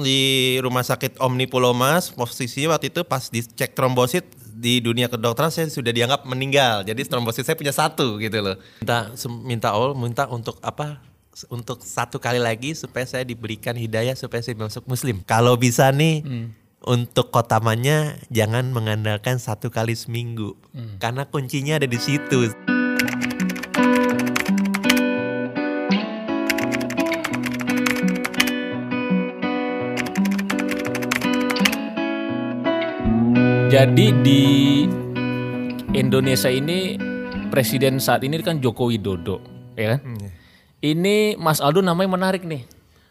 di rumah sakit Omni Pulau Mas, posisinya waktu itu pas dicek trombosit di dunia kedokteran saya sudah dianggap meninggal. Jadi trombosit saya punya satu gitu loh. Minta minta Allah minta untuk apa? Untuk satu kali lagi supaya saya diberikan hidayah supaya saya masuk muslim. Kalau bisa nih untuk kotamannya jangan mengandalkan satu kali seminggu. Karena kuncinya ada di situ. Jadi di Indonesia ini presiden saat ini kan Joko Widodo, ya kan? Ini Mas Aldo namanya menarik nih.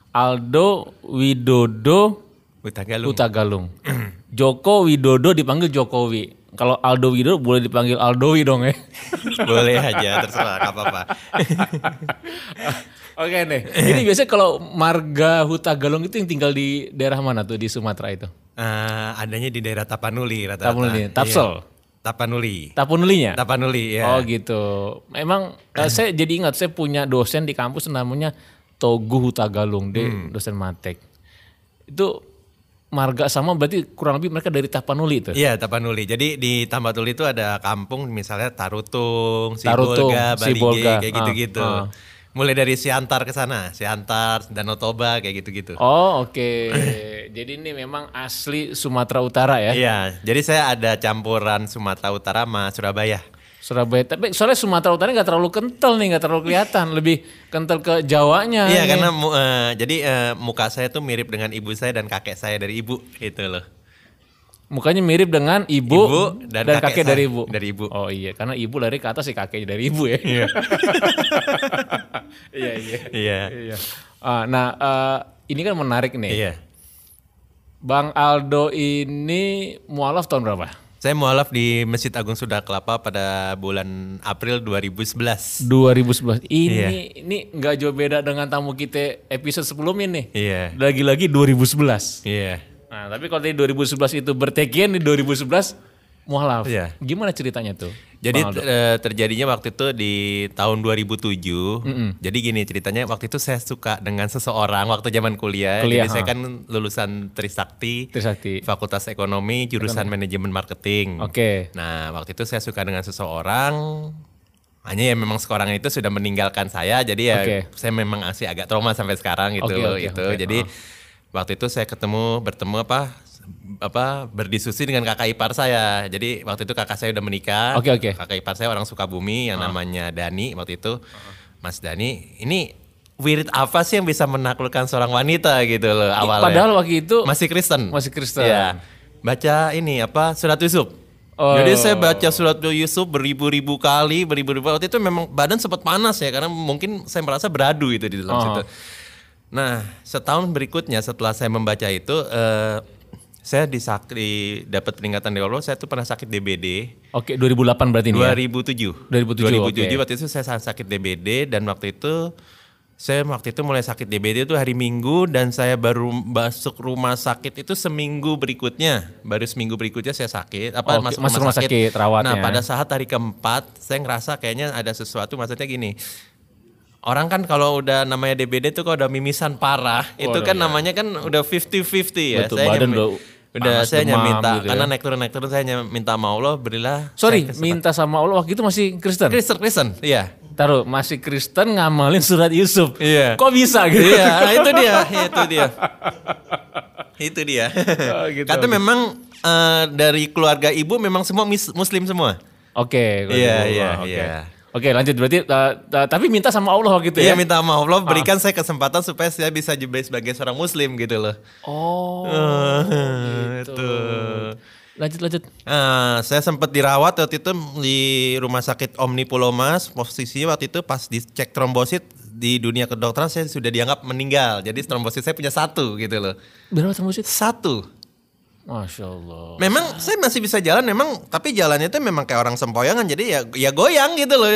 Aldo Widodo Utagalung. Utagalung. Joko Widodo dipanggil Jokowi. Kalau Aldo Widodo boleh dipanggil Aldowi dong ya. Boleh aja terserah apa-apa. Oke nih. Ini biasanya kalau marga Hutagalung itu yang tinggal di daerah mana tuh di Sumatera itu? Eh, adanya di daerah Tapanuli rata-rata. Tapanuli, Tapsel? Iya. Tapanuli. Tapunulinya? Tapanuli ya. Oh gitu. Memang eh, saya jadi ingat saya punya dosen di kampus namanya Togu Hutagalung, dia Hmm. dosen matek. Itu marga sama berarti kurang lebih mereka dari Tapanuli itu. Iya Tapanuli. Jadi di Tapanuli itu ada kampung misalnya Tarutung, Tarutung, Sibolga, Balige, Sibolga. kayak Ah, gitu-gitu. ah. Mulai dari Siantar ke sana, Siantar, Danau Toba kayak gitu-gitu. Oh oke. jadi ini memang asli Sumatera Utara ya. Iya, jadi saya ada campuran Sumatera Utara sama Surabaya. Surabaya. Tapi soalnya Sumatera Utara nggak terlalu kental nih, nggak terlalu kelihatan. Lebih kental ke Jawanya. Iya, nih. karena eh, jadi eh, muka saya tuh mirip dengan ibu saya dan kakek saya dari ibu gitu loh. Mukanya mirip dengan ibu, Ibu dan dan, kakek kakek, dari ibu. dari ibu. Oh iya, karena ibu lari ke atas si kakek dari ibu ya. Iya. iya iya. Iya. Iya. Ah, nah eh, ini kan menarik nih. Iya. Bang Aldo ini mualaf tahun berapa? Saya mualaf di Masjid Agung Sunda Kelapa pada bulan April 2011. 2011. Ini Iya. ini nggak jauh beda dengan tamu kita episode sebelumnya nih. Iya. Lagi-lagi 2011. Iya. Nah, tapi kalau di 2011 itu bertekian di 2011 mualaf. Iya. Gimana ceritanya tuh? Jadi eh, terjadinya waktu itu di tahun 2007. Jadi gini ceritanya waktu itu saya suka dengan seseorang waktu zaman kuliah. Kuliah, Jadi saya ha. kan lulusan Trisakti, Trisakti. Fakultas Ekonomi, jurusan Manajemen Marketing. Oke. Nah, waktu itu saya suka dengan seseorang. Hanya ya memang seorang itu sudah meninggalkan saya, jadi ya Oke. saya memang masih agak trauma sampai sekarang gitu Oke, loh oke, itu. oke. Jadi waktu itu saya ketemu bertemu apa apa berdiskusi dengan kakak ipar saya. Jadi waktu itu kakak saya udah menikah. Oke, oke. Kakak ipar saya orang Sukabumi yang namanya Dani waktu itu. Mas Dani, ini wirid apa sih yang bisa menaklukkan seorang wanita gitu loh awalnya? Padahal waktu itu masih Kristen. Masih Kristen. Iya. Baca ini apa surat Yusuf. Oh. Jadi saya baca surat Yusuf beribu-ribu kali, beribu-ribu waktu itu memang badan sempat panas ya karena mungkin saya merasa beradu itu di dalam Oh. situ. Nah, setahun berikutnya setelah saya membaca itu eh, saya disakti dapat peringatan dari Allah, saya tuh pernah sakit DBD. Oke, 2008 berarti ini ya. 2007. 2007, 2007 oke. waktu itu saya sakit DBD dan waktu itu saya waktu itu mulai sakit DBD itu hari Minggu dan saya baru masuk rumah sakit itu seminggu berikutnya. Baru seminggu berikutnya saya sakit. Apa Oke, masuk rumah sakit, rawatnya. Nah, pada saat hari keempat saya ngerasa kayaknya ada sesuatu maksudnya gini. Orang kan kalau udah namanya DBD tuh kalau udah mimisan parah, itu Waduh, kan ya. namanya kan udah 50-50 ya. Betul, saya badan udah udah panas, saya demam minta gitu ya. karena naik turun naik turun saya nyam- minta sama Allah berilah Sorry, minta sama Allah waktu itu masih Kristen. Kristen, Kristen, iya. Taruh, masih Kristen ngamalin surat Yusuf. Iya. Kok bisa gitu? Iya, itu dia, itu dia. itu dia. Oh, gitu, Kata memang eh, dari keluarga ibu memang semua muslim semua. Oke. kalau Iya, iya, iya. Oke, lanjut berarti uh, uh, tapi minta sama Allah gitu Iya ya. minta maaf Allah berikan saya kesempatan supaya saya bisa sebagai seorang muslim gitu loh. Oh. Eh, gitu. itu. Lanjut lanjut. Eh, saya sempat dirawat waktu itu di rumah sakit Omni Pulau Mas. Posisinya waktu itu pas dicek trombosit di dunia kedokteran saya sudah dianggap meninggal. Jadi trombosit saya punya satu gitu loh. Berapa termosit? Satu. Masya Allah. Memang saya masih bisa jalan memang tapi jalannya itu memang kayak orang sempoyangan jadi ya ya goyang gitu loh.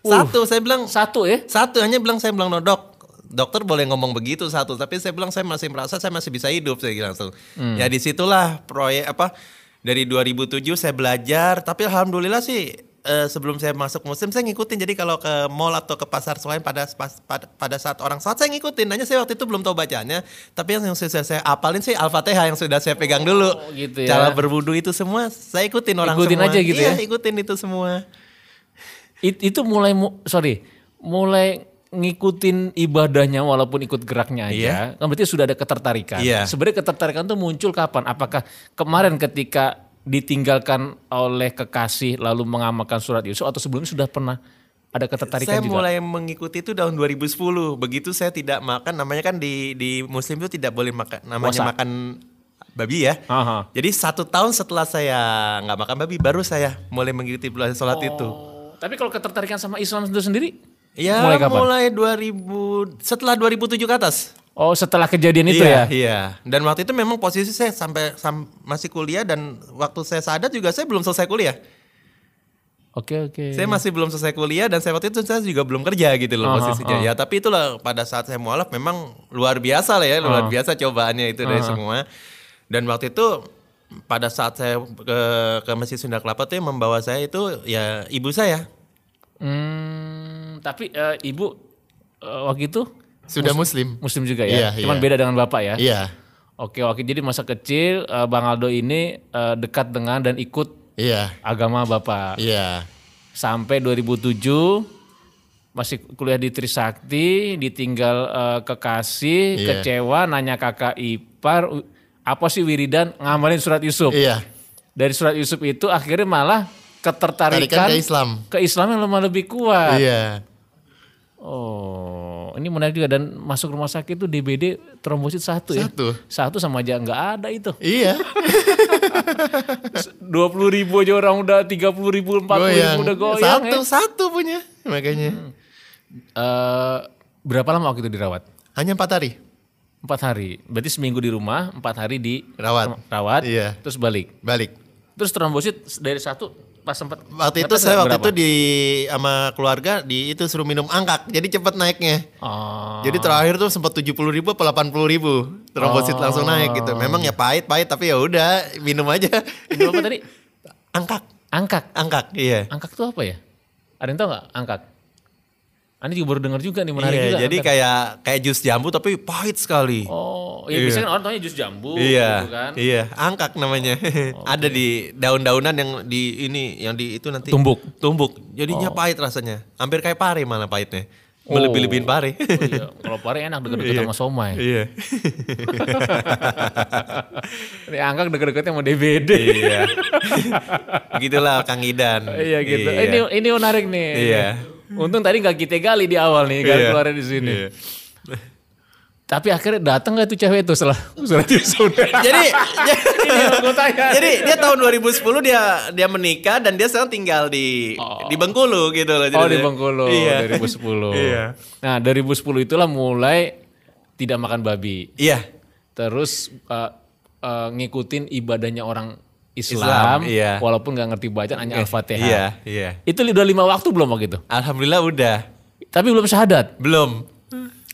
Satu saya bilang Satu ya? satu hanya bilang saya bilang no dok dokter boleh ngomong begitu satu tapi saya bilang saya masih merasa saya masih bisa hidup saya bilang langsung. Ya di situlah proyek apa dari 2007 saya belajar tapi alhamdulillah sih eh, sebelum saya masuk muslim saya ngikutin. Jadi kalau ke mall atau ke pasar selain pada pas- pada, pada saat orang sholat saya ngikutin. Hanya saya waktu itu belum tahu bacanya, tapi yang, yang sudah saya apalin sih Al-Fatihah yang sudah saya pegang dulu. Oh, gitu ya. Cara berwudu itu semua saya ikutin orang Ikutin semua. aja gitu Iya, ya? ikutin itu semua. It- itu mulai mu- sorry, mulai ngikutin ibadahnya walaupun ikut geraknya aja, kan berarti sudah ada ketertarikan. Iya. Sebenarnya ketertarikan itu muncul kapan? Apakah kemarin ketika ditinggalkan oleh kekasih lalu mengamalkan surat Yusuf atau sebelumnya sudah pernah ada ketertarikan Saya juga? mulai mengikuti itu tahun 2010. Begitu saya tidak makan, namanya kan di di Muslim itu tidak boleh makan, namanya Puasa. makan babi ya. Aha. Jadi satu tahun setelah saya nggak makan babi, baru saya mulai mengikuti bulan sholat itu. Oh, Tapi kalau ketertarikan sama Islam itu sendiri? Ya, mulai mulai, kapan? 2000 setelah 2007 ke atas. Oh setelah kejadian itu iya, ya? Iya. Dan waktu itu memang posisi saya sampai sam- masih kuliah dan waktu saya sadar juga saya belum selesai kuliah. Oke oke. Saya masih belum selesai kuliah dan saya waktu itu saya juga belum kerja gitu loh Aha, posisinya. Ya tapi itulah pada saat saya mualaf memang luar biasa lah ya, luar biasa cobaannya itu dari semua. Dan waktu itu pada saat saya ke ke Masjid Sunda Kelapa tuh yang membawa saya itu ya ibu saya. Hmm, tapi eh, ibu eh, waktu itu Sudah muslim. Muslim juga ya? Iya, Cuman iya. beda dengan bapak ya? Iya. Oke oke. Jadi masa kecil eh, Bang Aldo ini eh, dekat dengan dan ikut Iya. agama bapak Iya. sampai 2007 masih kuliah di Trisakti, ditinggal eh, kekasih, Iya. kecewa, nanya kakak ipar, "U- apa sih wiridan ngamalin surat Yusuf. Iya. Dari surat Yusuf itu akhirnya malah Tarikan ketertarikan ke Islam. ke Islam yang lemah lebih kuat. Iya. Oh, ini menarik juga dan masuk rumah sakit itu DBD trombosit satu, ya? Satu. Satu sama aja nggak ada itu. Iya. Dua puluh ribu aja orang udah tiga puluh ribu, empat puluh ribu udah goyang Satu, ya. satu punya. Makanya. Eh, berapa lama waktu itu dirawat? Hanya empat hari. Empat hari. Berarti seminggu di rumah, empat hari di Rawat. rawat, Iya. terus balik. Balik. Terus trombosit dari satu pas sempat Waktu itu saya waktu berapa? itu di sama keluarga di itu suruh minum angkak, jadi cepet naiknya. Oh, Jadi terakhir tuh sempat 70 ribu apa 80 ribu trombosit langsung naik gitu. Memang ya pahit-pahit tapi ya udah minum aja. itu apa tadi? angkak, Angkak. angkak, iya. Angkak itu apa ya? Ada yang tahu nggak angkak? Anda juga baru dengar juga nih menarik Iya, juga. jadi angkak. kayak kayak jus jambu tapi pahit sekali. Oh, ya biasanya kan orang taunya jus jambu iya, gitu kan. iya, angkak namanya. Ada di daun-daunan yang di ini, yang di itu nanti Tumbuk. tumbuk. Jadinya pahit rasanya, hampir kayak pare malah pahitnya. Oh. Melebih-lebihin pare. Oh, iya. Kalau pare enak deket-deket sama somai. Iya. Ini angkak deket-deketnya sama DBD. iya. Begitulah Kang Idan. Iya gitu. Ini ini menarik nih. Iya. Untung tadi nggak kita gali di awal nih, kan Iya. keluarnya di sini. Iya. Tapi akhirnya datang nggak tuh cewek itu setelah surat Yusuf? jadi jadi dia tahun 2010 dia dia menikah dan dia sekarang tinggal di di Bengkulu gitu loh. Oh di Bengkulu Iya. 2010. Iya. Nah 2010 itulah mulai tidak makan babi. Iya. Terus eh, eh, ngikutin ibadahnya orang Islam, Islam, iya. walaupun nggak ngerti bacaan hanya Al-Fatihah. Iya, iya. Itu udah lima waktu belum waktu itu? Alhamdulillah udah. Tapi belum syahadat. Belum.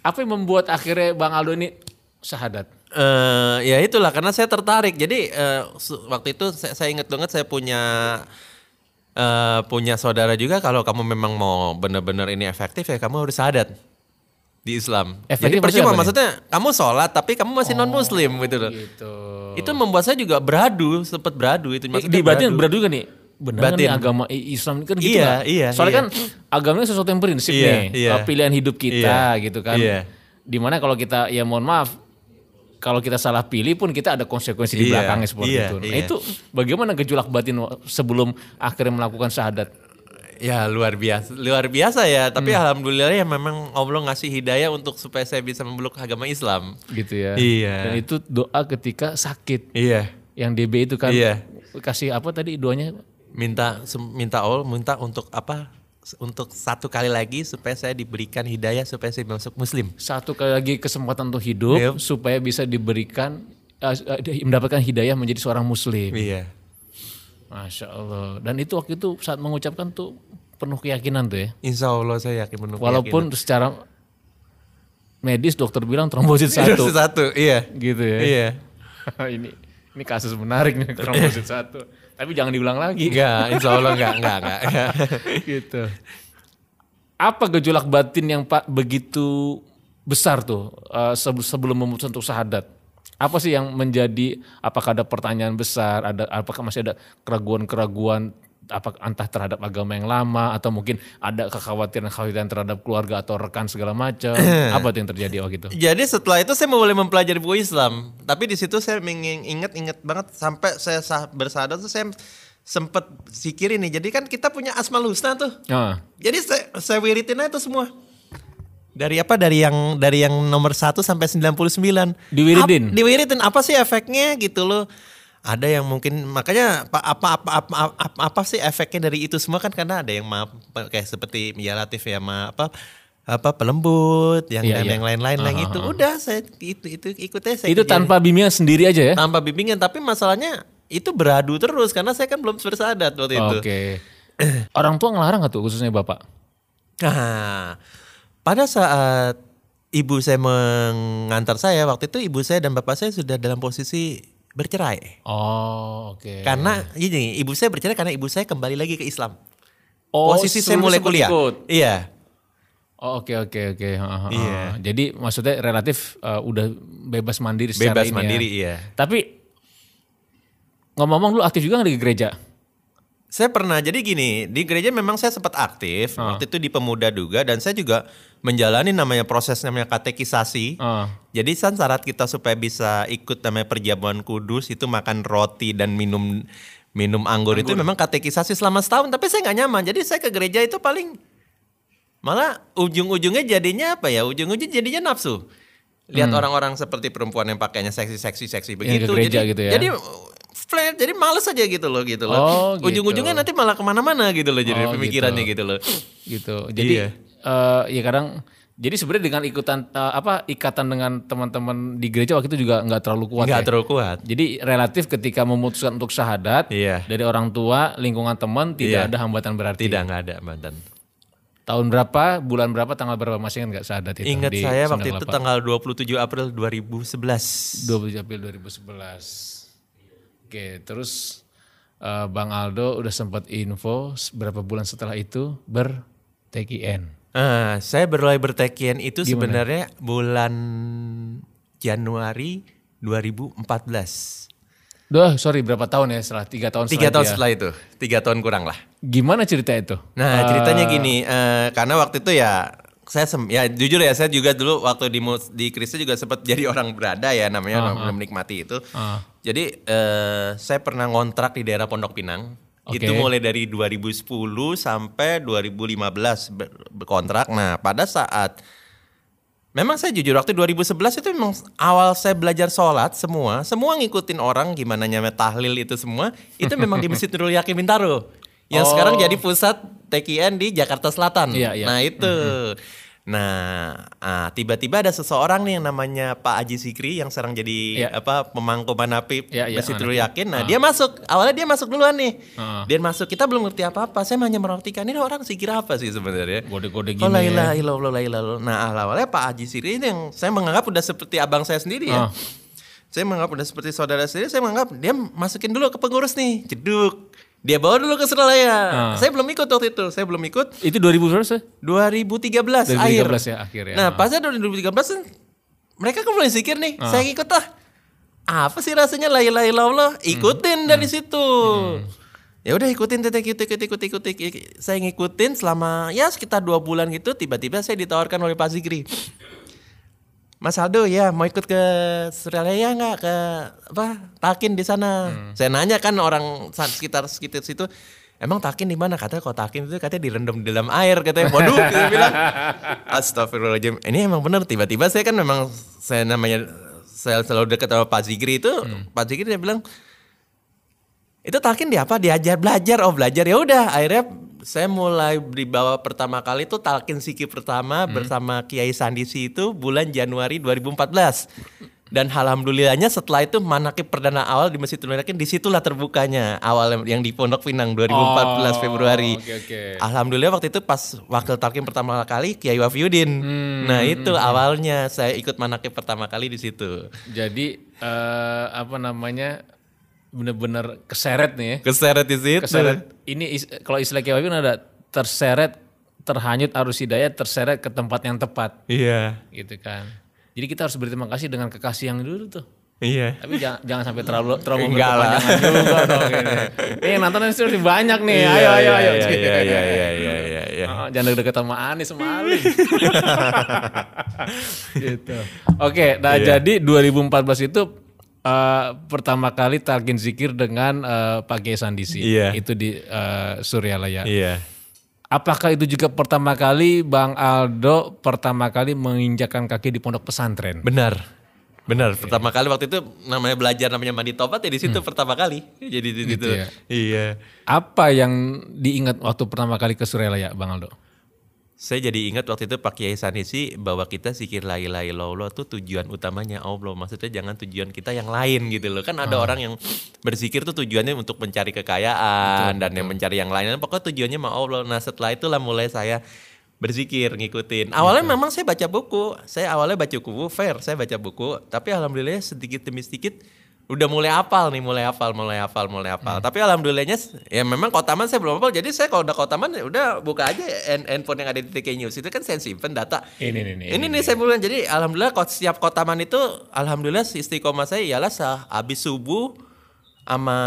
Apa yang membuat akhirnya Bang Aldo ini syahadat? eh ya itulah karena saya tertarik. Jadi eh, su- waktu itu saya, saya ingat banget saya punya eh punya saudara juga kalau kamu memang mau benar-benar ini efektif ya kamu harus syahadat di Islam. Jadi Efektif maksudnya percuma apa nih? maksudnya kamu sholat tapi kamu masih non muslim gitu loh. Gitu. Itu membuat saya juga beradu, sempat beradu itu maksudnya di batin beradu. beradu juga nih. Benar Batin. nih agama Islam kan gitu Iya, nggak? iya, Soalnya iya. kan agamanya sesuatu yang prinsip Iya, nih. iya. Pilihan hidup kita Iya, gitu kan. iya. Di mana kalau kita ya mohon maaf kalau kita salah pilih pun kita ada konsekuensi di Iya, belakangnya seperti iya, itu. Nah, iya. itu bagaimana gejolak batin sebelum akhirnya melakukan syahadat? Ya luar biasa, luar biasa ya. Tapi Hmm. alhamdulillah ya memang Allah ngasih hidayah untuk supaya saya bisa memeluk agama Islam. Gitu ya. Iya. Dan itu doa ketika sakit. Iya. Yang DB itu kan Iya. kasih apa tadi doanya? Minta minta Allah minta untuk apa? Untuk satu kali lagi supaya saya diberikan hidayah supaya saya masuk Muslim. Satu kali lagi kesempatan untuk hidup Iya. supaya bisa diberikan eh, eh, mendapatkan hidayah menjadi seorang muslim. Iya. Masya Allah. Dan itu waktu itu saat mengucapkan tuh penuh keyakinan tuh ya. Insya Allah saya yakin penuh Walaupun secara medis dokter bilang trombosit keyakinan. satu. satu, iya. gitu ya. Iya. ini Ini kasus menarik nih trombosit satu. Tapi jangan diulang lagi. Enggak, insya Allah enggak, enggak, enggak. gitu. Apa gejolak batin yang Pak begitu besar tuh sebe- sebelum memutuskan untuk syahadat? Apa sih yang menjadi apakah ada pertanyaan besar, ada apakah masih ada keraguan-keraguan apa entah terhadap agama yang lama atau mungkin ada kekhawatiran-kekhawatiran terhadap keluarga atau rekan segala macam. apa yang terjadi waktu itu? Jadi setelah itu saya mulai mempelajari buku Islam. Tapi di situ saya inget-inget banget sampai saya sah- bersadar tuh saya sempet sikirin nih. Jadi kan kita punya Asmaul Husna tuh. Ah, Jadi saya, saya wiritin aja tuh semua. Dari apa? Dari yang dari yang nomor 1 sampai 99. Diwiridin? Ap- diwiritin apa sih efeknya gitu loh. Ada yang mungkin makanya apa apa apa apa, apa, apa sih efeknya dari itu semua kan karena ada yang maaf kayak seperti ya Latif ya ma apa apa pelembut yang Iya, dan iya. yang lain-lain yang Ah, itu ah, ah. udah saya itu itu ikutnya saya itu kerjain. tanpa bimbingan sendiri aja ya? tanpa bimbingan tapi masalahnya itu beradu terus karena saya kan belum bersadat waktu itu. Oke. Orang tua ngelarang gak tuh khususnya bapak? Nah, pada saat ibu saya mengantar saya waktu itu ibu saya dan bapak saya sudah dalam posisi bercerai. Oh, oke. Karena gini, ibu saya bercerai karena ibu saya kembali lagi ke Islam. Oh, posisi saya mulai kuliah. ikut. Iya. Oh, oke oke oke. Iya. Jadi maksudnya relatif uh, udah bebas mandiri secara Bebas ini ya. mandiri, iya. Tapi ngomong-ngomong lu aktif juga nggak di gereja? Saya pernah jadi gini, di gereja memang saya sempat aktif Ah. waktu itu di pemuda juga dan saya juga menjalani namanya proses namanya katekisasi. Ah. Jadi kan syarat kita supaya bisa ikut namanya perjamuan kudus itu makan roti dan minum minum anggur, itu memang katekisasi selama setahun. Tapi saya nggak nyaman. Jadi saya ke gereja itu paling malah ujung-ujungnya jadinya apa ya? Ujung-ujungnya jadinya nafsu. Lihat orang-orang seperti perempuan yang pakainya seksi-seksi-seksi Hmm. Yang ke begitu. gereja jadi, gitu ya. Jadi flat, jadi males aja gitu loh, gitu loh. Oh, gitu. Ujung-ujungnya nanti malah ke mana-mana gitu loh, jadi Oh, pemikirannya gitu. gitu loh. Gitu. Jadi Iya. eh, ya kadang jadi sebenarnya dengan ikutan eh, apa ikatan dengan teman-teman di gereja waktu itu juga nggak terlalu kuat Nggak ya. terlalu kuat. Jadi relatif ketika memutuskan untuk syahadat Iya. dari orang tua, lingkungan teman tidak Iya. ada hambatan berarti. Tidak, nggak ada mantan. Tahun berapa, bulan berapa, tanggal berapa masih ingat nggak syahadat itu? Ingat saya waktu itu 98? tanggal 27 April 2011. 27 April 2011. Oke, terus eh, Bang Aldo udah sempat info berapa bulan setelah itu ber TKN. Ah, saya mulai bertekian itu sebenarnya bulan Januari 2014. Duh, sorry berapa tahun ya setelah tiga tahun Tiga setelah tahun itu ya? setelah itu, tiga tahun kurang lah. Gimana cerita itu? Nah ceritanya gini, eh, karena waktu itu ya saya sem ya jujur ya saya juga dulu waktu di di Kristen juga sempat jadi orang berada ya namanya orang menikmati itu. Ah. Jadi eh, saya pernah ngontrak di daerah Pondok Pinang. Oke. Itu mulai dari 2010 sampai 2015 ber- berkontrak. Nah pada saat Memang saya jujur waktu 2011 itu memang awal saya belajar sholat semua, semua ngikutin orang gimana nyampe tahlil itu semua, itu memang di Masjid Nurul Yakin Bintaro. Yang Oh. sekarang jadi pusat TKN di Jakarta Selatan. Iya, iya. Nah itu. Nah, ah, tiba-tiba ada seseorang nih yang namanya Pak Aji Sikri yang sekarang jadi Iya. apa pemangku Manapip Iya, iya, Masjid Manapip. Nurul Yakin. Nah, dia masuk. Awalnya dia masuk duluan nih. Ah. Dia masuk. Kita belum ngerti apa-apa. Saya hanya meroktikan ini orang sikir apa sih sebenarnya. Kode-kode Oh gini la ya. ilaha illallah, la ilaha illallah. Nah awalnya Pak Haji Siri ini yang saya menganggap udah seperti abang saya sendiri ya. Ah. Saya menganggap udah seperti saudara sendiri, saya menganggap dia masukin dulu ke pengurus nih, jeduk. Dia bawa dulu ke Suralaya. Ah. Saya belum ikut waktu itu, saya belum ikut. Itu 2000 berapa sih? 2013, 2013 akhir. ya, akhir ya. Nah Ah. pasnya 2013 kan mereka kan mulai zikir nih, saya ikut lah. Apa sih rasanya la ilaha illallah? Ikutin dari situ. Ya udah ikutin titik ikut ikut ikut ikut. Saya ngikutin selama ya sekitar dua bulan gitu. Tiba-tiba saya ditawarkan oleh Pak Zikri. Mas Aldo ya mau ikut ke Suralaya nggak ke apa Takin di sana. Saya nanya kan orang sekitar sekitar situ. Emang Takin di mana? Katanya kalau Takin itu katanya direndam di dalam air katanya. Waduh, dia bilang. Astagfirullahaladzim. Ini emang benar tiba-tiba saya kan memang saya namanya saya selalu dekat sama Pak Zikri itu. Pak Zikri dia bilang itu Talkin di apa? Diajar belajar. Oh belajar ya udah. Akhirnya saya mulai dibawa pertama kali itu Talkin Siki pertama bersama Kiai Sandisi itu bulan Januari 2014. Dan alhamdulillahnya setelah itu manakib perdana awal di Masjid Nurul Yakin di situlah terbukanya awal yang di Pondok Pinang 2014 Oh, Februari. oke, oke. Alhamdulillah waktu itu pas wakil talkin pertama kali Kiai Wafiudin. nah itu awalnya saya ikut manakib pertama kali di situ. Jadi eh, apa namanya bener-bener keseret nih ya. Keseret di situ. Keseret. Ini is- kalau istilah Kiai Wahyudi ada terseret, terhanyut arus hidayah, terseret ke tempat yang tepat Iya. gitu kan. Jadi kita harus berterima kasih dengan kekasih yang dulu tuh. Iya. Tapi jangan, jangan sampai terlalu terlalu Enggak lah. juga dong ini. Nih yang nonton ini banyak nih. Ayo ayo ayo. Iya iya iya iya iya iya iya. Oh, jangan deket sama Anies sama Ali. gitu. Oke, nah Iya. jadi 2014 itu eh, pertama kali talkin zikir dengan eh, Pak Kiai Sandisi. Iya. Itu di eh, Suryalaya. Iya. Apakah itu juga pertama kali Bang Aldo pertama kali menginjakkan kaki di pondok pesantren? Benar. Benar, pertama kali waktu itu namanya belajar namanya mandi tobat ya di situ pertama kali. Jadi di situ. ya. Iya. Apa yang diingat waktu pertama kali ke Suryalaya, Bang Aldo? Saya jadi ingat waktu itu Pak Kiai Sanisi bahwa kita zikir la ilaha illallah tuh tujuan utamanya Allah. Maksudnya jangan tujuan kita yang lain gitu loh. Kan ada orang yang berzikir tuh tujuannya untuk mencari kekayaan dan yang mencari yang lain. Pokoknya tujuannya mau Allah. Nah setelah itulah mulai saya berzikir ngikutin. Awalnya memang saya baca buku. Saya awalnya baca buku fair. Saya baca buku. Tapi alhamdulillah sedikit demi sedikit udah mulai hafal nih, mulai hafal, mulai hafal, mulai hafal. Tapi alhamdulillahnya ya memang kotaman saya belum hafal. Jadi saya kalau udah kotaman ya udah buka aja hand- handphone yang ada di TK News itu kan saya simpen data. Ini nih nih. Ini nih saya bilang jadi alhamdulillah setiap kotaman itu alhamdulillah istiqomah saya ialah sah habis subuh sama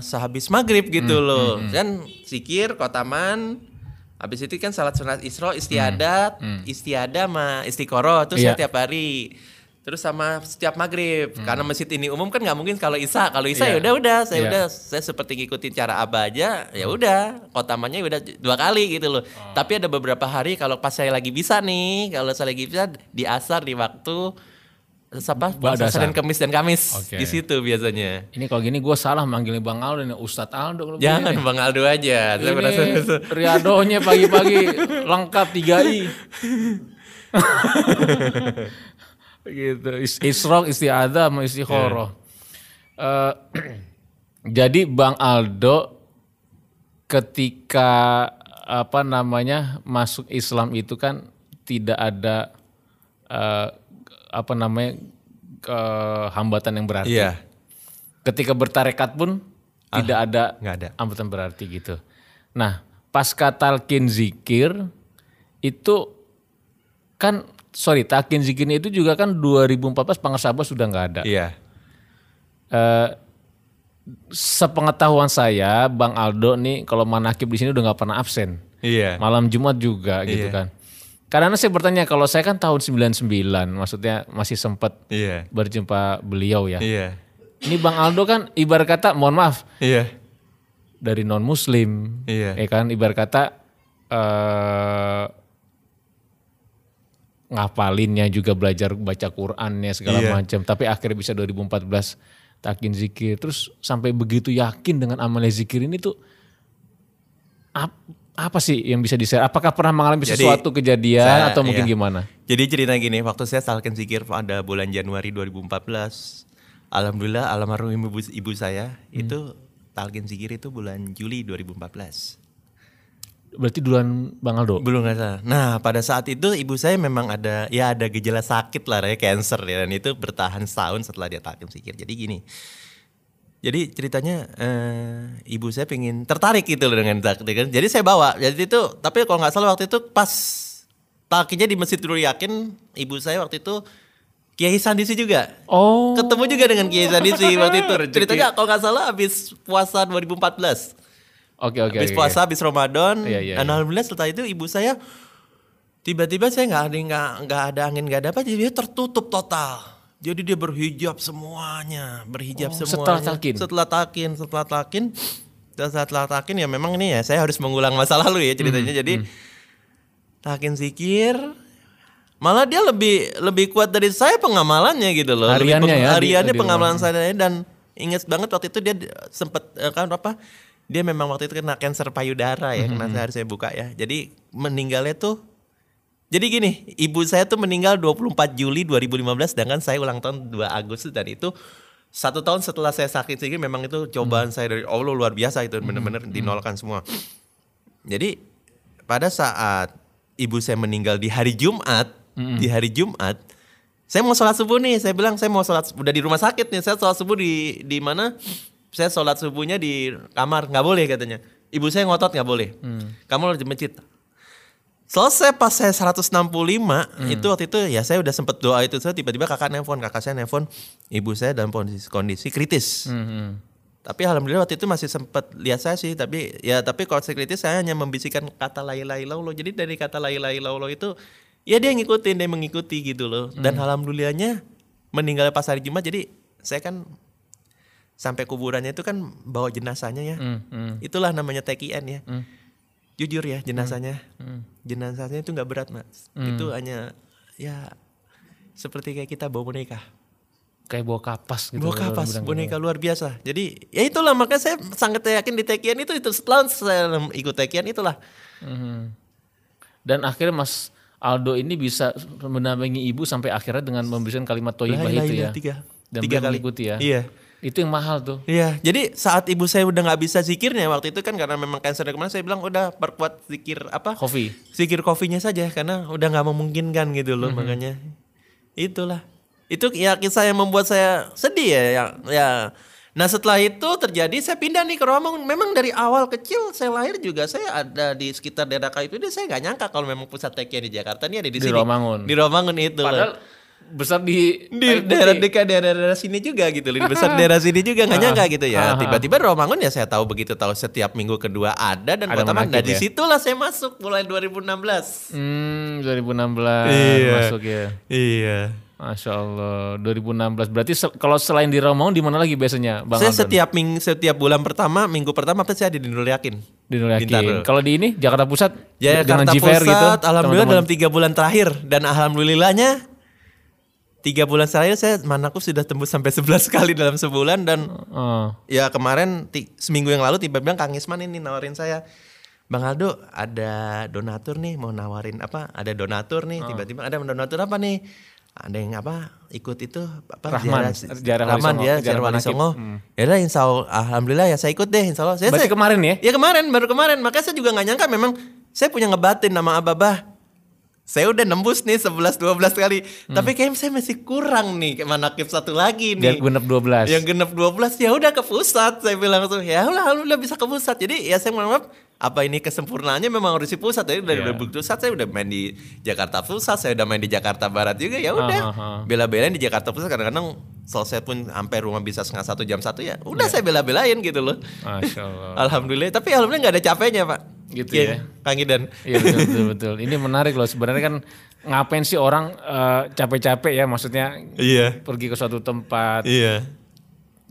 sehabis maghrib gitu loh. Dan zikir kotaman habis itu kan salat sunat isro istiadat, istiada sama istiqoroh itu saya Iya. tiap hari. Terus sama setiap maghrib karena masjid ini umum kan nggak mungkin kalau isa kalau isa Iya. ya udah udah saya Iya. udah saya seperti ngikutin cara abah aja ya udah kotamannya udah dua kali gitu loh Oh. tapi ada beberapa hari kalau pas saya lagi bisa nih kalau saya lagi bisa di asar di waktu apa puasa Senin. Kamis dan Kamis Oke. di situ biasanya Ini kalau gini gue salah manggilnya Bang Aldo nih Ustadz Aldo. jangan. Bang Aldo aja saya merasa Ini Riadonya pagi-pagi lengkap 3i. gitu. Is Isrok, istiadah sama istiqoroh. Eh, jadi Bang Aldo ketika apa namanya masuk Islam itu kan tidak ada eh, apa namanya ke- hambatan yang berarti. iya Ketika bertarekat pun tidak ada nggak ada hambatan berarti gitu. Nah, pasca talqin zikir itu kan sorry talqin zikirnya itu juga kan 2014 Pangasaba sudah nggak ada. iya Eh, sepengetahuan saya, Bang Aldo nih kalau manakib di sini udah nggak pernah absen. iya Malam Jumat juga gitu Iya. kan. Karena saya bertanya kalau saya kan tahun 99, maksudnya masih sempat iya berjumpa beliau ya. iya Ini Bang Aldo kan ibarat kata mohon maaf iya dari non muslim Iya. ya kan ibarat kata eh ngapalinnya juga belajar baca Qurannya segala Iya. macam tapi akhirnya bisa 2014 takin zikir terus sampai begitu yakin dengan amalan zikir ini tuh ap- apa sih yang bisa di-share? Apakah pernah mengalami Jadi, sesuatu kejadian saya- atau mungkin iya. gimana? Jadi cerita gini, waktu saya talkin zikir pada bulan Januari 2014, alhamdulillah almarhum ibu, ibu saya Hmm. itu talkin zikir itu bulan Juli 2014. Berarti duluan Bang Aldo. Belum nggak salah. Nah pada saat itu ibu saya memang ada ya ada gejala sakit lah ya cancer ya dan itu bertahan setahun setelah dia talkin zikir. Jadi gini. Jadi ceritanya eh, ibu saya pengen tertarik gitu loh dengan takdir kan. Jadi saya bawa. Jadi itu tapi kalau nggak salah waktu itu pas talkinnya di Masjid Nurul Yakin, ibu saya waktu itu Kiai Sandisi juga. Oh. Ketemu juga dengan Kiai Sandisi waktu itu. Ceritanya kalau nggak salah habis puasa 2014. Oke oke. habis oke, puasa, habis Ramadan. Iya, iya, dan alhamdulillah setelah itu ibu saya tiba-tiba saya nggak ada nggak nggak ada angin nggak ada apa, jadi dia tertutup total. Jadi dia berhijab semuanya, berhijab Oh, semuanya. setelah talqin? Setelah talqin, setelah dan setelah talqin ya memang ini ya saya harus mengulang masa lalu ya ceritanya. Hmm, Jadi talqin zikir, malah dia lebih lebih kuat dari saya pengamalannya gitu loh. Lebih Hariannya peng- ya, di- Hariannya di pengamalan saya dan ingat banget waktu itu dia di- sempet eh, kan apa? Dia memang waktu itu kena kanker payudara ya, kena saya harus saya buka ya. Jadi meninggalnya tuh jadi gini, ibu saya tuh meninggal 24 Juli 2015 sedangkan saya ulang tahun 2 Agustus dan itu satu tahun setelah saya sakit sih memang itu cobaan saya dari Allah luar biasa itu benar-benar dinolkan semua. Jadi pada saat ibu saya meninggal di hari Jumat, di hari Jumat, saya mau sholat subuh nih. Saya bilang saya mau sholat udah di rumah sakit nih. Saya sholat subuh di di mana? Saya sholat subuhnya di kamar nggak boleh katanya. Ibu saya ngotot nggak boleh. Kamu harus di masjid. Selesai pas saya 165 itu waktu itu ya saya udah sempet doa itu saya tiba-tiba kakak nelfon kakak saya nelfon ibu saya dalam kondisi, kondisi kritis. Hmm, hmm. Tapi alhamdulillah waktu itu masih sempat lihat saya sih tapi ya tapi saya kritis saya hanya membisikkan kata la ilaha illallah. Jadi dari kata la ilaha illallah itu ya dia ngikutin dia mengikuti gitu loh. Dan alhamdulillahnya meninggal pas hari Jumat jadi saya kan sampai kuburannya itu kan bawa jenazahnya ya. Hmm, hmm. Itulah namanya TKN ya. Hmm. Jujur ya jenazahnya. Hmm. Jenazahnya itu nggak berat mas. Itu hanya ya seperti kayak kita bawa boneka. Kayak bawa kapas gitu. Bawa kapas, boneka luar biasa. Jadi ya itulah makanya saya sangat yakin di Tekian itu itu setelah saya ikut Tekian itulah. Mhm. Dan akhirnya Mas Aldo ini bisa mendampingi ibu sampai akhirnya dengan memberikan kalimat toyibah itu ya. tiga, Dan tiga kali. mengikuti ya. Iya. Itu yang mahal tuh. Iya, jadi saat ibu saya udah nggak bisa zikirnya waktu itu kan karena memang cancer kemarin saya bilang udah perkuat zikir apa? Kopi. Zikir kofinya saja karena udah nggak memungkinkan gitu loh Mhm. makanya itulah. Itu ya kisah yang membuat saya sedih ya ya. ya. Nah setelah itu terjadi saya pindah nih ke Romangun. Memang dari awal kecil saya lahir juga saya ada di sekitar daerah itu saya nggak nyangka kalau memang pusat TK di Jakarta ini ada di, Di sini. Romangun. Di Romangun itu. loh. Padahal besar di di daerah dekat daerah-daerah sini juga gitu. Di besar daerah sini juga nggak nyangka gitu ya. Ah. Tiba-tiba Romangun ya saya tahu begitu tahu setiap minggu kedua ada dan Ada kota menakib dari ya? situlah saya masuk mulai 2016. Hmm, 2016 Iya. masuk ya. Iya. Masya Allah, 2016. Berarti se- kalau selain di Romangun di mana lagi biasanya, Bang saya setiap ming setiap bulan pertama, minggu pertama pasti ada di Nurul Yakin. Di Nur Yakin. Kalau di ini Jakarta Pusat dengan Jakarta Pusat, gitu. alhamdulillah teman-teman. dalam tiga bulan terakhir dan alhamdulillahnya tiga bulan terakhir saya manakuf sudah tembus sampai 11 kali dalam sebulan dan Oh. ya kemarin ti- seminggu yang lalu tiba-tiba Kang Isman ini nawarin saya Bang Aldo ada donatur nih mau nawarin apa? Ada donatur nih tiba-tiba ada donatur apa nih? Ada yang apa? Ikut itu apa? Rahman, ziarah- ziarah Wali Rahman ya ziarah ziarah Wali. Songo. Ya udah insya Allah alhamdulillah ya saya ikut deh insya Allah. Saya, Berarti saya- kemarin ya? ya kemarin baru kemarin. Makanya saya juga nggak nyangka memang saya punya ngebatin nama Ababah saya udah nembus nih 11 12 kali. Hmm. tapi kayaknya saya masih kurang nih kayak manakib satu lagi nih. Genep 12. yang genap 12 ya udah ke pusat saya bilang tuh ya udah alhamdulillah bisa ke pusat. Jadi ya saya maaf apa ini kesempurnaannya memang harus di pusat? Jadi dari Iya. 2021 saya udah main di Jakarta Pusat saya udah main di Jakarta Barat juga ya udah. Ah, ah, ah. bela-belain di Jakarta Pusat kadang-kadang selesai pun sampai rumah bisa setengah satu jam satu ya udah saya bela-belain gitu loh. Alhamdulillah tapi alhamdulillah nggak ada capeknya pak Gitu Iya, ya. Kang Idan Iya betul, betul betul. Ini menarik loh. Sebenarnya kan ngapain sih orang eh, capek-capek ya? Maksudnya iya pergi ke suatu tempat iya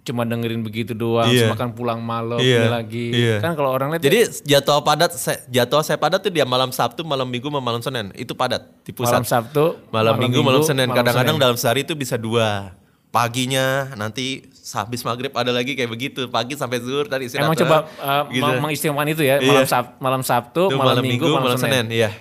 cuma dengerin begitu doang, Iya. semakan pulang malam Iya, lagi. iya. Kan kalau orang lihat Jadi jadwal padat, jadwal saya padat tuh dia malam Sabtu, malam Minggu, malam Senin. Itu padat di pusat. malam Sabtu, malam, Minggu, malam Senin. malam Kadang-kadang Senin. dalam sehari itu bisa dua. Paginya nanti habis maghrib ada lagi kayak begitu. Pagi sampai zuhur tadi istirahat. Emang coba uh, gitu. meng- mengistimewakan itu ya, Iya. malam, Sab- malam Sabtu, Itu malam, Minggu, malam, Senin. Iya.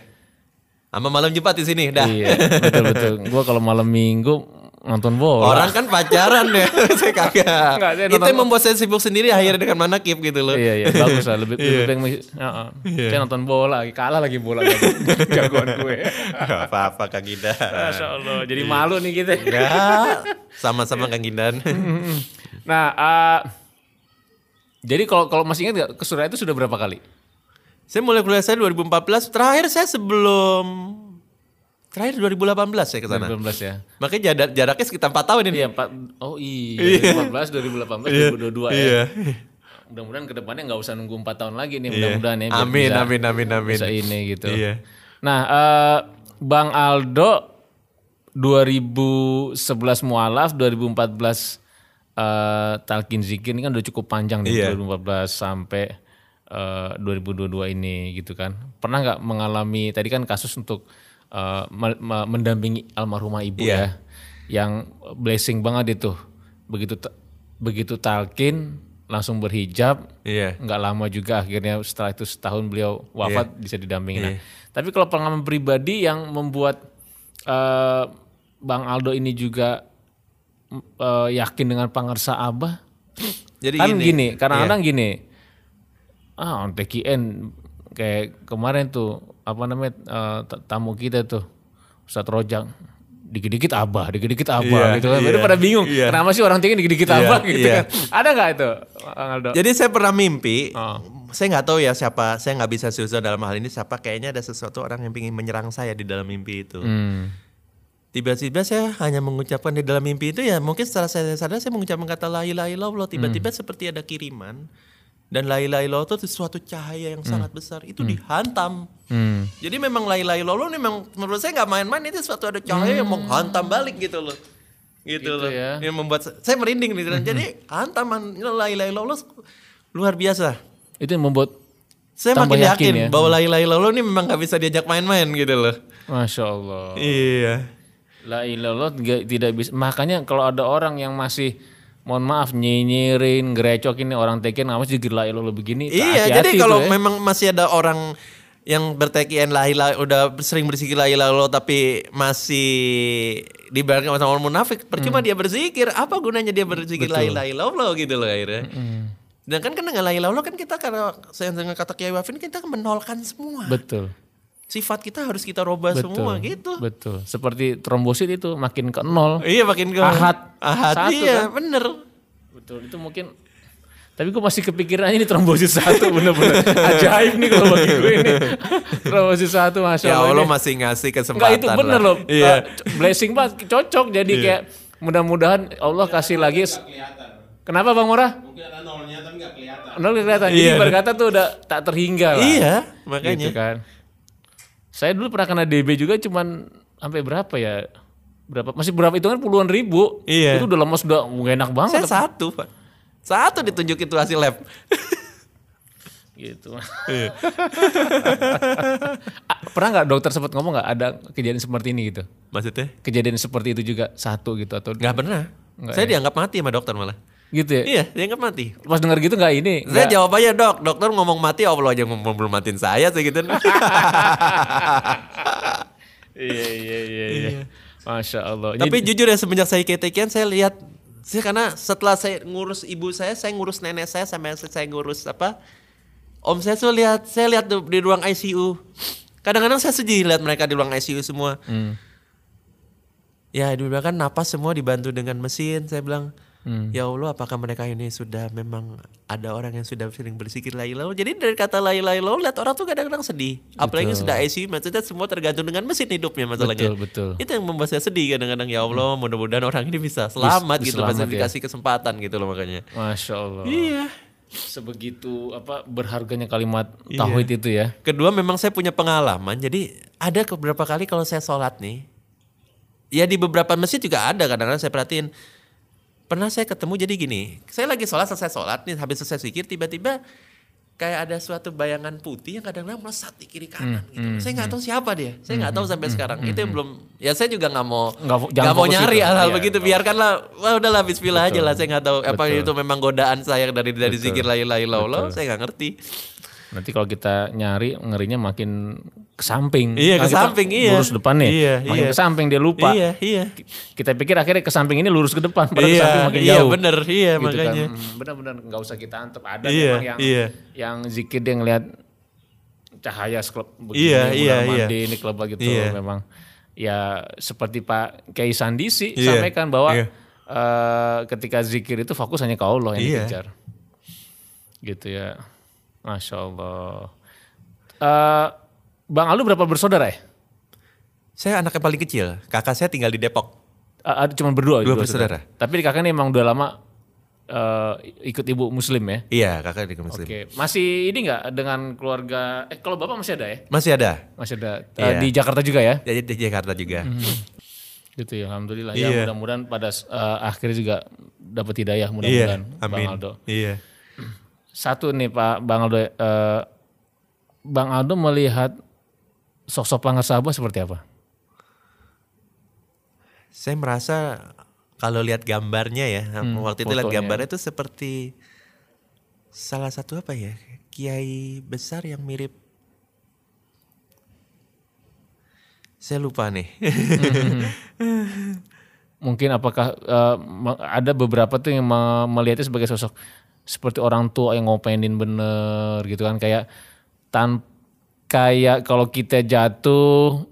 Sama malam Jumat di sini dah. Iya, betul betul. Gua kalau malam Minggu nonton bola. Orang kan pacaran ya, saya kagak. Enggak, saya Itu yang membuat saya sibuk sendiri akhirnya dengan manakib gitu loh. Iya iya bagus lah lebih Iya. lebih baik mengis- Heeh. Saya nonton bola lagi kalah lagi bola jagoan gue. Gak apa-apa Kang Gindan. Masya Allah jadi malu nih kita. Enggak, sama-sama Kang Gindan. Nah eh, jadi kalau kalau masih ingat gak ke Surabaya itu sudah berapa kali? Saya mulai kuliah saya 2014, terakhir saya sebelum terakhir 2018 saya ke sana. 2018 ya. Makanya jarak, jaraknya sekitar 4 tahun ini. Iya, Pak. Oh iya, 2015, 2018, 2022 ya. Iya. Mudah-mudahan ke depannya nggak usah nunggu 4 tahun lagi nih, mudah-mudahan ya. Amin, bisa- amin, amin, amin. Bisa ini gitu. Iya. Nah, eh, Bang Aldo 2011 mualaf, 2014 eh, talkin zikir ini kan udah cukup panjang nih Iya. 2014 sampai eh, 2022 ini gitu kan. Pernah nggak mengalami tadi kan kasus untuk me- mendampingi almarhumah ibu Iya. ya, yang blessing banget itu. Begitu begitu talkin langsung berhijab, nggak lama juga akhirnya setelah itu setahun beliau wafat bisa didampingi. Nah, Iya. tapi kalau pengalaman pribadi yang membuat eh, Bang Aldo ini juga eh, yakin dengan pangarsa Abah, Jadi kan gini. Iya. gini, kadang-kadang gini, ah on TKN kayak kemarin tuh apa namanya t- tamu kita tuh Ustadz Rojak dikit-dikit abah, dikit-dikit abah Iya, gitu kan. iya, Jadi pada bingung, iya. kenapa sih orang tinggi dikit-dikit Iya, abah gitu iya. kan. Ada nggak itu, Aldo? Jadi saya pernah mimpi, Oh. saya nggak tahu ya siapa, saya nggak bisa susah dalam hal ini siapa. Kayaknya ada sesuatu orang yang ingin menyerang saya di dalam mimpi itu. Hmm. Tiba-tiba saya hanya mengucapkan di dalam mimpi itu ya mungkin setelah saya sadar saya mengucapkan kata la ilaha illallah. Tiba-tiba Hmm. seperti ada kiriman dan la ilaha illallah itu suatu cahaya yang sangat besar. Itu dihantam. Hmm. Jadi memang la ilaha illallah ini memang menurut saya nggak main-main itu suatu ada cahaya yang menghantam balik gitu loh. Gitu, Gitu loh. ya. Yang membuat saya, saya merinding nih. Jadi hantaman la ilaha illallah luar biasa. Itu yang membuat Saya Tambah makin yakin yakin, ya. bahwa la ilaha illallah ini memang gak bisa diajak main-main gitu loh. Masya Allah. Iya. La ilallah nggak- tidak bisa. Makanya kalau ada orang yang masih mohon maaf nyinyirin, gerecokin nih orang teken nggak sih la ilallah begini. Iya, jadi kalau ya. memang masih ada orang yang bertekian la ilaha udah sering berzikir la ilaha illallah tapi masih dibayarkan sama orang munafik, percuma Hmm. dia berzikir, apa gunanya dia berzikir la ilaha illallah gitu loh akhirnya. Dan kan kan dengan la ilaha illallah kan kita karena saya dengan kata Kiai Wafin kita menolkan semua. betul. Sifat kita harus kita robah Betul. semua gitu. Betul. Seperti trombosit itu makin ke nol. Iya makin ke Ahad. Ahad. Satu iya, kan? bener. Betul. Itu mungkin tapi gue masih kepikiran ini trombosit satu bener-bener ajaib nih kalau bagi gue ini trombosit satu masya Ya Allah. Allah ini. masih ngasih Enggak kesempatan. itu bener lah. loh. Iya. Uh, blessing banget cocok jadi kayak mudah-mudahan Allah kasih lagi Kenapa Bang Murah? Mungkin ada nolnya tapi nggak kelihatan. Nol kelihatan. Jadi Iya. berkata tuh udah tak terhingga lah. Iya, makanya. Gitu kan. Saya dulu pernah kena DB juga cuman sampai berapa ya? Berapa? Masih berapa itu kan puluhan ribu. Iya. Itu udah lama sudah nggak enak banget. Saya satu, Pak. Satu ditunjuk itu hasil lab. gitu. Iya. Ah, pernah nggak dokter sempat ngomong nggak ada kejadian seperti ini gitu? Maksudnya? Kejadian seperti itu juga satu gitu atau Nggak pernah. Nggak saya dianggap mati sama dokter malah. Gitu ya? Iya, dianggap mati. Pas dengar gitu nggak ini? Saya nggak- jawab aja dok, dokter ngomong mati Allah aja ngomong belum matiin saya segitu. Iya iya iya. iya. Masya Allah. Tapi Jadi- jujur ya semenjak saya ketekian saya lihat sih karena setelah saya ngurus ibu saya, saya ngurus nenek saya sampai saya ngurus apa? Om saya tuh lihat, saya lihat tuh di ruang ICU. Kadang-kadang saya sedih lihat mereka di ruang ICU semua. Hmm. Ya, bilang kan napas semua dibantu dengan mesin. Saya bilang, Hmm. ya Allah, apakah mereka ini sudah memang ada orang yang sudah sering bersikir la ilaha? Jadi dari kata la ilaha illallah, lihat orang tuh kadang-kadang sedih. Apalagi Betul. sudah ICU, maksudnya semua tergantung dengan mesin hidupnya masalahnya. Betul, betul. Itu yang membuat saya sedih kadang-kadang. Ya Allah, mudah-mudahan orang ini bisa selamat gitu. selamat Masih ya. dikasih kesempatan gitu loh makanya. Masya Allah. Iya. Sebegitu apa berharganya kalimat tauhid itu ya. Kedua memang saya punya pengalaman. Jadi ada beberapa kali kalau saya sholat nih. Ya di beberapa masjid juga ada kadang-kadang saya perhatiin. Pernah saya ketemu jadi gini. Saya lagi sholat selesai sholat nih. Habis selesai zikir tiba-tiba kayak ada suatu bayangan putih yang kadang-kadang melesat di kiri kanan gitu. saya nggak tahu siapa dia. Saya nggak tahu sampai sekarang. Itu yang belum. Ya saya juga nggak mau Nggak mau nyari itu. hal-hal Iya, begitu. Biarkanlah. Wah udahlah Bismillah aja Betul. lah. Saya nggak tahu apa itu memang godaan saya dari dari Betul. zikir la ilaha illallah. Saya nggak ngerti. Nanti kalau kita nyari ngerinya makin ke samping. Iya, Kan ke samping, iya. Lurus depan nih. Iya, makin iya. ke samping dia lupa. Iya, iya. Kita pikir akhirnya ke samping ini lurus ke depan, padahal ke Iya, samping makin iya, jauh. bener, iya, Gitu kan. makanya. Hmm, Benar-benar nggak usah kita antep. Ada Iya, yang iya. yang zikir dia ngelihat cahaya sekelap begini, Iya, iya, mundar iya. mandir, ini kelebak gitu Iya. memang. Ya seperti Pak Kiai Sandisi Iya, sampaikan bahwa iya. eh, ketika zikir itu fokus hanya ke Allah yang Iya. dikejar. Gitu ya. Masya Allah. Eh, Bang Aldo berapa bersaudara ya? Saya anak yang paling kecil. Kakak saya tinggal di Depok. Ada cuma berdua, Dua bersaudara. Tapi kakaknya emang udah lama eh, ikut ibu muslim ya. Iya, kakak di muslim. Oke, masih ini nggak dengan keluarga? Eh kalau bapak masih ada ya? Masih ada. Masih ada Eh, Iya. di Jakarta juga ya? Jadi di Jakarta juga. Gitu ya, alhamdulillah. Iya. Ya mudah-mudahan pada eh, akhirnya juga dapat hidayah Iya, mudah-mudahan, amin. Bang Aldo. Iya. Satu nih Pak Bang Aldo, eh, Bang Aldo melihat sosok pelanggar sahabat seperti apa? Saya merasa kalau lihat gambarnya ya, waktu itu lihat gambarnya itu seperti salah satu apa ya? Kiai besar yang mirip Saya lupa nih. Mungkin apakah me- ada beberapa tuh yang me- melihatnya sebagai sosok seperti orang tua yang ngopenin bener gitu kan kayak tan kayak kalau kita jatuh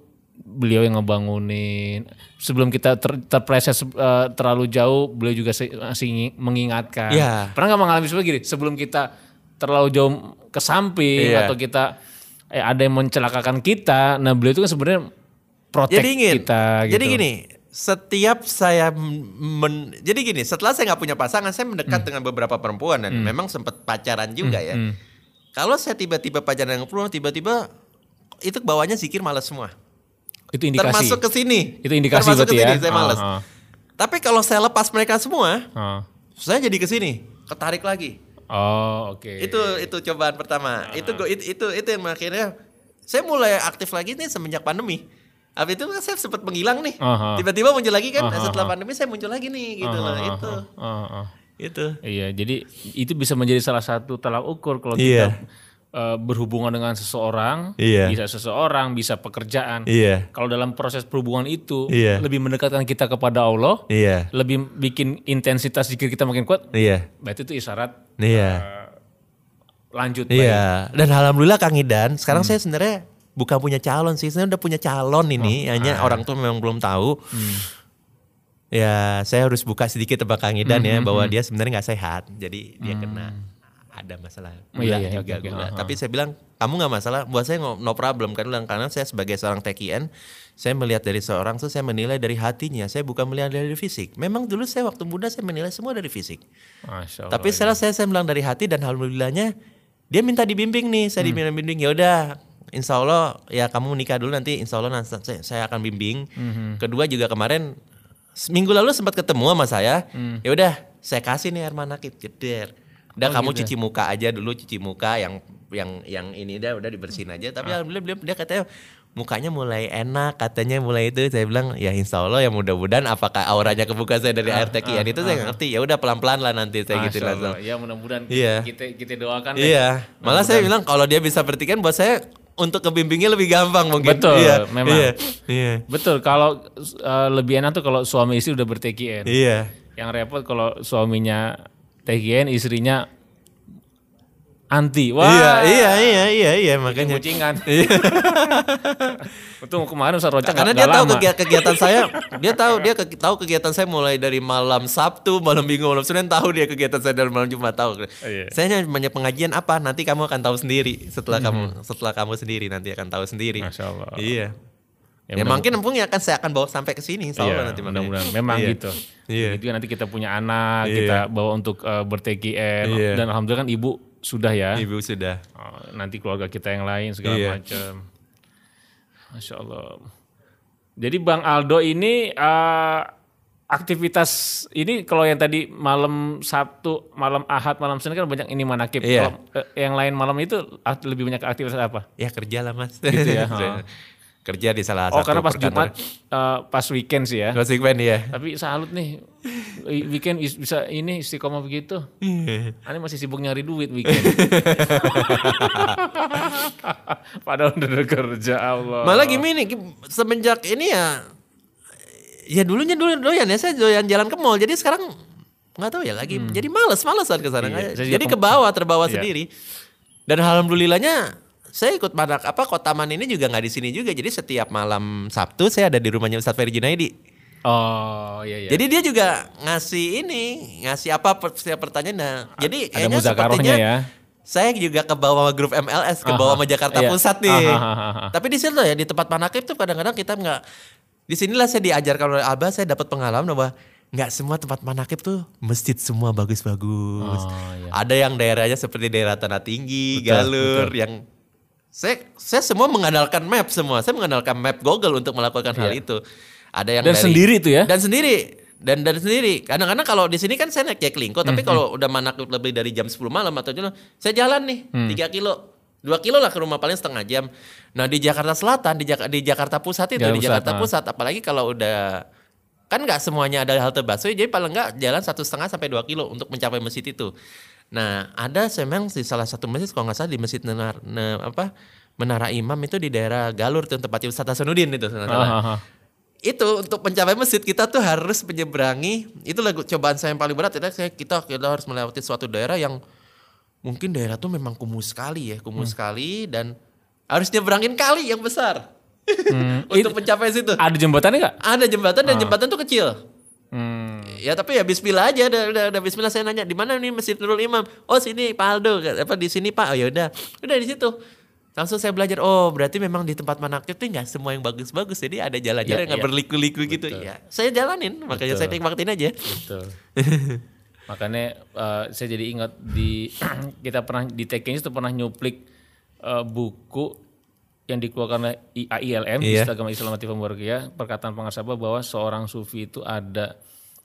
beliau yang ngebangunin. Sebelum kita ter, terpreses eh, terlalu jauh, beliau juga masih mengingatkan. Iya. Pernah nggak mengalami seperti gini? Sebelum kita terlalu jauh ke samping Iya. atau kita eh, ada yang mencelakakan kita, nah beliau itu kan sebenarnya Jadi gini, kita. Gitu. jadi gini, setiap saya men, jadi gini, setelah saya nggak punya pasangan, saya mendekat dengan beberapa perempuan dan memang sempat pacaran juga ya. Kalau saya tiba-tiba pacaran dengan perempuan, tiba-tiba itu bawahnya zikir malas semua. itu indikasi. Termasuk ke sini. Itu indikasi Termasuk berarti ke sini, ya? saya malas. Ah, ah. Tapi kalau saya lepas mereka semua, Ah. saya jadi ke sini, ketarik lagi. Oh, oke. Itu itu cobaan pertama. Itu gua- itu itu itu yang akhirnya saya mulai aktif lagi nih semenjak pandemi. Habis itu kan saya sempat menghilang nih. Aha. Tiba-tiba muncul lagi kan. Aha, Setelah pandemi saya muncul lagi nih gitu loh. Itu. Ah. Itu. Iya, jadi itu bisa menjadi salah satu tolak ukur kalau Iya. kita eh, berhubungan dengan seseorang, Iya. bisa seseorang, bisa pekerjaan. Iya. Kalau dalam proses perhubungan itu Iya. lebih mendekatkan kita kepada Allah, Iya. lebih bikin intensitas zikir kita makin kuat, Iya. berarti itu isyarat Iya. lanjut baik. Iya. Dan alhamdulillah Kang Idan, sekarang saya sebenarnya bukan punya calon sih. Saya udah punya calon ini, hanya orang tuh memang belum tahu. Ya, saya harus buka sedikit tentang Kang Idan ya bahwa dia sebenarnya nggak sehat. Jadi dia kena ada masalah Oh, gula iya, iya, juga oke. gula. Ha, ha. Tapi saya bilang kamu nggak masalah. Buat saya no problem kan bilang karena saya sebagai seorang TKN saya melihat dari seorang tuh saya menilai dari hatinya. Saya bukan melihat dari fisik. Memang dulu saya waktu muda saya menilai semua dari fisik. Masya Allah. Tapi setelah saya saya bilang dari hati dan alhamdulillahnya dia minta dibimbing nih, saya dibimbing bimbing ya udah. Insya Allah ya kamu nikah dulu nanti Insya Allah nanti saya, akan bimbing. Kedua juga kemarin minggu lalu sempat ketemu sama saya. Ya udah saya kasih nih air manakib jeder. Udah kamu cuci muka aja dulu cuci muka yang yang yang ini dah udah dibersihin aja. Tapi alhamdulillah beliau- dia katanya mukanya mulai enak katanya mulai itu saya bilang ya insya Allah ya mudah-mudahan apakah auranya kebuka saya dari air tekian itu saya nggak ngerti ya udah pelan-pelan lah nanti saya gitu langsung. Ya mudah-mudahan Iya. kita kita doakan deh. Iya, malah saya bilang kalau dia bisa bertikan buat saya untuk kebimbingnya lebih gampang mungkin. Betul, iya, memang. Iya, iya, Betul, kalau eh, lebih enak tuh kalau suami istri udah ber-TKN. iya. Yang repot kalau suaminya TKN, istrinya anti. Wah, Iya, iya, iya, iya, iya, makanya. kucingan. Untung kemarin Ustaz Rojak Karena nggak- dia nggak tahu lama. kegiatan, kegiatan saya, dia tahu dia ke- tahu kegiatan saya mulai dari malam Sabtu, malam Minggu, malam Senin tahu dia kegiatan saya dari malam Jumat tahu. Iya. Saya hanya banyak pengajian apa nanti kamu akan tahu sendiri setelah kamu setelah kamu sendiri nanti akan tahu sendiri. Masya Allah. Iya. Ya, Ya, mudah- mungkin empungnya akan saya akan bawa sampai ke sini, insya Allah Iya, nanti makanya. mudah-mudahan memang Iya. gitu. Iya. Itu kan nanti kita punya anak, Iya. kita bawa untuk uh, ber-TKN Iya. dan alhamdulillah kan ibu sudah ya. Ibu sudah. Oh, nanti keluarga kita yang lain segala Iya. macam. Masya Allah. Jadi Bang Aldo ini uh, aktivitas ini kalau yang tadi malam Sabtu, malam Ahad, malam Senin kan banyak ini manakib. Iya. Kalau eh, yang lain malam itu lebih banyak aktivitas apa? Ya kerja lah mas. Gitu ya. kerja di salah Oh satu karena pas. Jumat, uh, pas weekend sih ya. Closing band ya. Tapi salut nih, weekend is- bisa ini istiqomah begitu. Ani masih sibuk nyari duit weekend. Padahal udah kerja Allah. Malah gini nih semenjak ini ya ya dulunya dulu doyan ya saya doyan jalan ke mall jadi sekarang nggak tahu ya lagi jadi males malesan ke sana Hmm. Iya, jadi ke bawah terbawa Iya. sendiri dan alhamdulillahnya saya ikut manak apa kotaman ini juga nggak di sini juga jadi setiap malam Sabtu saya ada di rumahnya Ustadz Ferry Junaidi Oh iya iya. Jadi dia juga ngasih ini, ngasih apa setiap pertanyaan. Nah, jadi ada kayaknya sepertinya ya. saya juga ke bawah grup MLS, ke bawah sama Jakarta iya. Pusat nih. Aha, aha, aha. Tapi di situ ya di tempat manakib tuh kadang-kadang kita nggak di sinilah saya diajarkan oleh Abah, saya dapat pengalaman bahwa nggak semua tempat manakib tuh masjid semua bagus-bagus. Oh, iya. Ada yang daerahnya seperti daerah Tanah Tinggi, Betul, Galur yang saya saya semua mengandalkan map semua. Saya mengandalkan map Google untuk melakukan hal Iya. itu. Ada yang Dan dari- sendiri tuh ya? Dan sendiri. Dan dan sendiri. Kadang-kadang kalau di sini kan saya naik Jaklingko, tapi kalau udah manakib lebih dari jam 10 malam atau jam saya jalan nih 3 kilo. 2 kilo lah ke rumah paling setengah jam. Nah di Jakarta Selatan, di, Jak- di Jakarta Pusat itu, Jakarta di Jakarta. Pusat. Apalagi kalau udah, kan nggak semuanya ada halte busway, jadi paling nggak jalan satu setengah sampai 2 kilo untuk mencapai masjid itu. Nah ada memang di salah satu masjid, kalau nggak salah di masjid Menara, apa, Menara Imam itu di daerah Galur, itu tempatnya Ustadz Hasanuddin itu. ah, ah. itu untuk mencapai masjid kita tuh harus menyeberangi itu lagu cobaan saya yang paling berat ya saya kita kita harus melewati suatu daerah yang mungkin daerah tuh memang kumuh sekali ya kumuh sekali dan harus nyeberangin kali yang besar untuk mencapai situ. Ada jembatannya nggak? Ada jembatan dan jembatan tuh kecil. Ya tapi ya Bismillah aja, udah, udah, udah Bismillah saya nanya di mana nih Masjid Nurul Imam? Oh sini Pak Aldo, apa di sini Pak? Oh ya udah, udah di situ. Langsung saya belajar, oh berarti memang di tempat manakib tuh nggak semua yang bagus-bagus, jadi ada jalan-jalan Ya, yang nggak ya. berliku-liku gitu. Ya, saya jalanin, makanya saya nikmatin aja. Betul. Makanya eh, saya jadi ingat di kita pernah di TKN itu pernah nyuplik eh, buku yang dikeluarkan oleh IAILM Iya. Agama Islam Latif Mubarakiyah perkataan pengasabah bahwa seorang sufi itu ada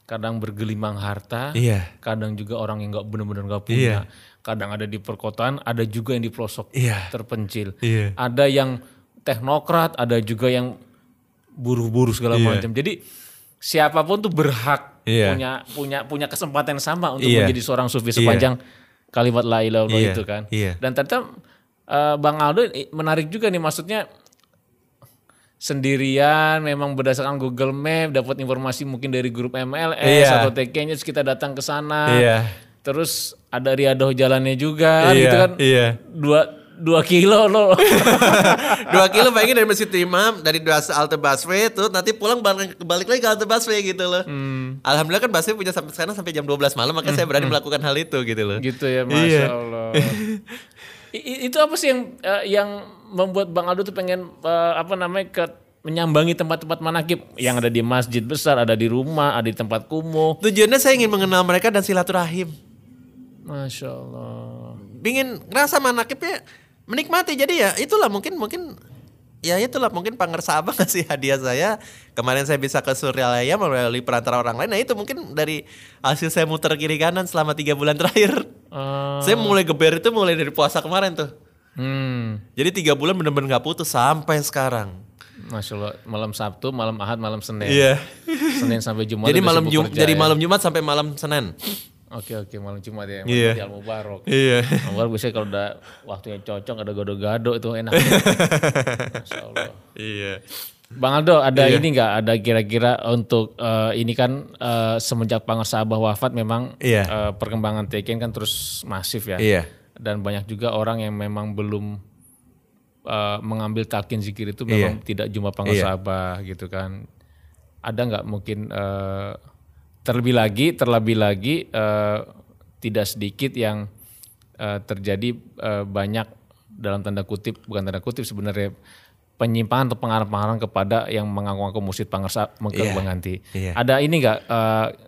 kadang bergelimang harta, Iya. kadang juga orang yang nggak benar-benar nggak punya, kadang ada di perkotaan, ada juga yang di pelosok Iya. terpencil, Iya. ada yang teknokrat, ada juga yang buruh-buruh segala macam. Jadi siapa pun tuh berhak Iya. punya punya punya kesempatan yang sama untuk Iya. menjadi seorang sufi sepanjang kalimat la ilaha illallah Iya, itu kan. iya. Dan ternyata eh, Bang Aldo menarik juga nih maksudnya sendirian memang berdasarkan Google Map dapat informasi mungkin dari grup MLS Iya. atau TK-nya terus kita datang ke sana. Iya. Terus ada riadoh jalannya juga Iya, gitu kan. iya. Dua dua kilo loh. Dua kilo bayangin dari Masjid Imam, dari dua halte busway tuh nanti pulang balik, balik lagi ke halte busway gitu loh. Hmm. Alhamdulillah kan busway punya sampai sekarang sampai jam 12 malam, makanya saya berani melakukan hal itu gitu loh. gitu ya masya Iya. Allah I- itu apa sih yang eh, yang membuat bang Aldo tuh pengen eh, apa namanya ke menyambangi tempat-tempat manakib yang ada di masjid besar ada di rumah ada di tempat kumuh Tujuannya saya ingin mengenal mereka dan silaturahim. masya Allah Ingin ngerasa manakibnya menikmati. Jadi ya itulah mungkin mungkin ya itulah mungkin pangersa abang ngasih hadiah saya. Kemarin saya bisa ke Suryalaya melalui perantara orang lain. Nah itu mungkin dari hasil saya muter kiri kanan selama tiga bulan terakhir. Eh, Saya mulai geber itu mulai dari puasa kemarin tuh. hmm, Jadi tiga bulan bener-bener gak putus sampai sekarang. masya Allah malam Sabtu malam Ahad malam Senin Iya. Senin sampai Jumat Jadi malam Jum kerja jadi ya. malam Jumat sampai malam Senin. oke oke malam Jumat ya Iya. Al Mubarak Iya. Mubarak biasanya kalau udah waktunya cocok ada gado-gado itu enak masya Allah Iya. Bang Aldo, ada ini nggak? Ada kira-kira untuk eh, ini kan eh, semenjak Pangersa Abah wafat memang Iya. eh, perkembangan Teken kan terus masif ya. Iya. Dan banyak juga orang yang memang belum eh, mengambil talqin zikir itu Iya. memang tidak jumpa Pangersa Abah gitu kan. Ada nggak mungkin eh, terlebih lagi, terlebih lagi eh, tidak sedikit yang eh, terjadi eh, banyak dalam tanda kutip bukan tanda kutip sebenarnya penyimpangan atau pengarang-pengarang kepada yang mengaku-ngaku mursyid pangersa Iya, mengganti. iya. Ada ini enggak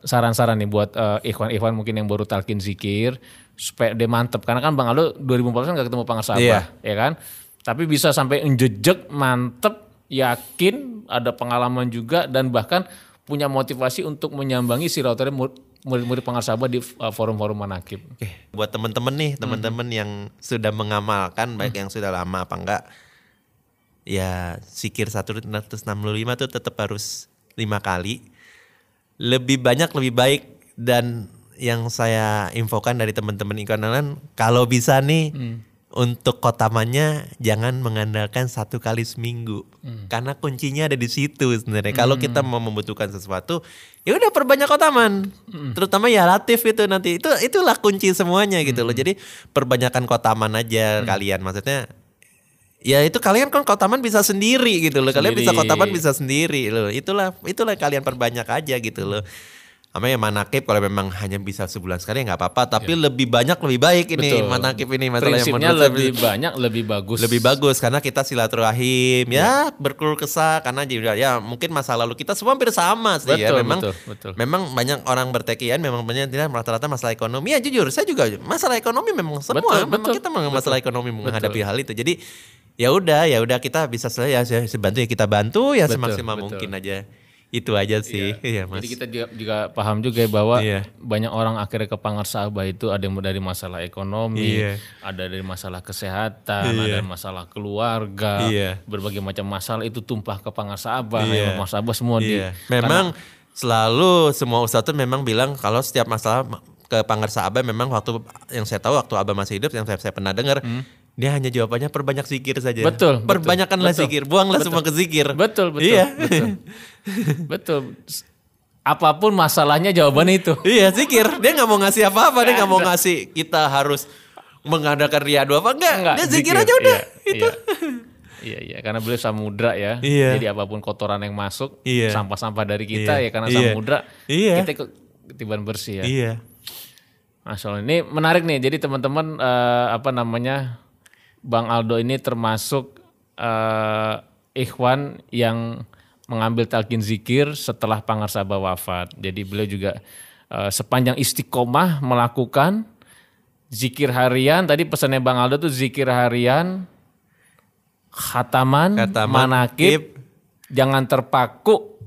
saran-saran nih buat eh, ikhwan-ikhwan mungkin yang baru talqin zikir supaya dia mantep karena kan Bang Aldo 2014 nggak ketemu pangersa Iya. Abah, ya kan? Tapi bisa sampai njejek, mantep, yakin, ada pengalaman juga dan bahkan punya motivasi untuk menyambangi silaturahim mur- murid-murid pangersa Abah di eh, forum-forum manakib. Oke, buat temen-temen nih, temen-temen yang sudah mengamalkan baik yang sudah lama apa enggak ya sikir 165 tuh tetap harus lima kali. Lebih banyak lebih baik. Dan yang saya infokan dari teman-teman ikonalan kalau bisa nih untuk kotamannya jangan mengandalkan satu kali seminggu. Karena kuncinya ada di situ sebenarnya. Kalau kita mau membutuhkan sesuatu ya udah perbanyak kotaman terutama ya latif itu nanti. Itu itulah kunci semuanya gitu loh. Jadi perbanyakan kotaman aja kalian. Maksudnya Ya itu kalian kan kotaman bisa sendiri gitu loh. Kalian bisa Sendiri. kotaman bisa sendiri loh. Itulah itulah kalian perbanyak aja gitu loh. Sama ya manakib kalau memang hanya bisa sebulan sekali ya nggak apa-apa. Tapi lebih banyak lebih baik ini Betul. manakib ini masalah yang Prinsipnya menurut saya lebih banyak, lebih bagus. lebih bagus karena kita silaturahim ya berkeluh kesah karena juga ya mungkin masa lalu kita semua hampir sama sih ya Betul, memang betul, betul. memang banyak orang bertekian memang banyak tidak rata-rata masalah ekonomi ya jujur saya juga masalah ekonomi memang semua Betul, memang betul, kita memang masalah ekonomi menghadapi hal itu jadi ya udah ya udah kita bisa ya se- sebantu ya kita bantu ya Betul, semaksimal betul. mungkin aja itu aja sih iya mas Jadi kita juga, juga paham juga ya bahwa Iya. banyak orang akhirnya ke Pangersabah itu ada yang dari masalah ekonomi, Iya. ada dari masalah kesehatan, ada masalah keluarga, Iya. berbagai macam masalah itu tumpah ke Pangersabah, Iya. ya, Pangersabah semua di. Iya. Memang selalu semua ustadz tuh memang bilang kalau setiap masalah ma- ke pangersa abah memang waktu yang saya tahu waktu abah masih hidup yang saya, saya pernah dengar dia hanya jawabannya perbanyak zikir saja. Betul, betul, Perbanyakkanlah betul, zikir, buanglah semua ke zikir. Betul, betul, Iya. betul. betul. Apa pun masalahnya jawabannya itu. iya zikir. Dia nggak mau ngasih apa-apa, dia nggak mau ngasih kita harus mengadakan riadu apa enggak. Enggak, dia zikir, zikir, aja udah. iya, itu. iya. Iya iya karena beliau samudra ya. Iya. Jadi apa pun kotoran yang masuk, Iya. sampah-sampah dari kita Iya. ya karena Iya. samudra, Iya. kita ikut ketiban bersih ya. Iya. Masya Allah. Ini menarik nih. Jadi teman-teman eh, apa namanya Bang Aldo ini termasuk eh, ikhwan yang mengambil talqin zikir setelah Pangarsaba wafat. Jadi beliau juga eh, sepanjang istiqomah melakukan zikir harian. Tadi pesannya Bang Aldo tuh zikir harian, khataman, Khataman, manakib, jangan terpaku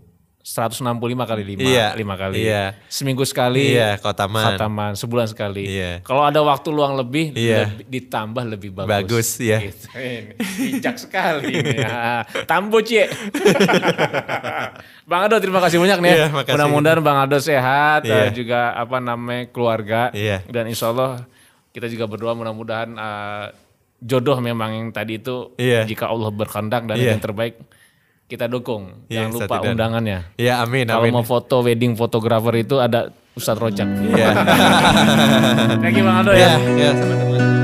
165 kali 5 Iya, lima kali. iya. Seminggu sekali. Iya, khataman. Khataman sebulan sekali. Iya. Kalau ada waktu luang lebih, Iya. lebih- ditambah lebih bagus. Bagus, iya. Gitu. Ini, bijak sekali. ini. Ah, Tambo cie. Bang Ado terima kasih banyak nih. ya. Iya. Mudah-mudahan Bang Ado sehat Iya. eh, juga apa namanya keluarga. Iya. Dan insya Allah kita juga berdoa mudah-mudahan eh, jodoh memang yang tadi itu Iya. jika Allah berkehendak dan Iya. yang terbaik kita dukung. Iya, Jangan lupa dan- undangannya. Ya amin Kalau mau foto wedding fotografer itu ada Ustadz Rojak. Iya. Thank you Bang Aldo Ya, ya. ya sama-sama.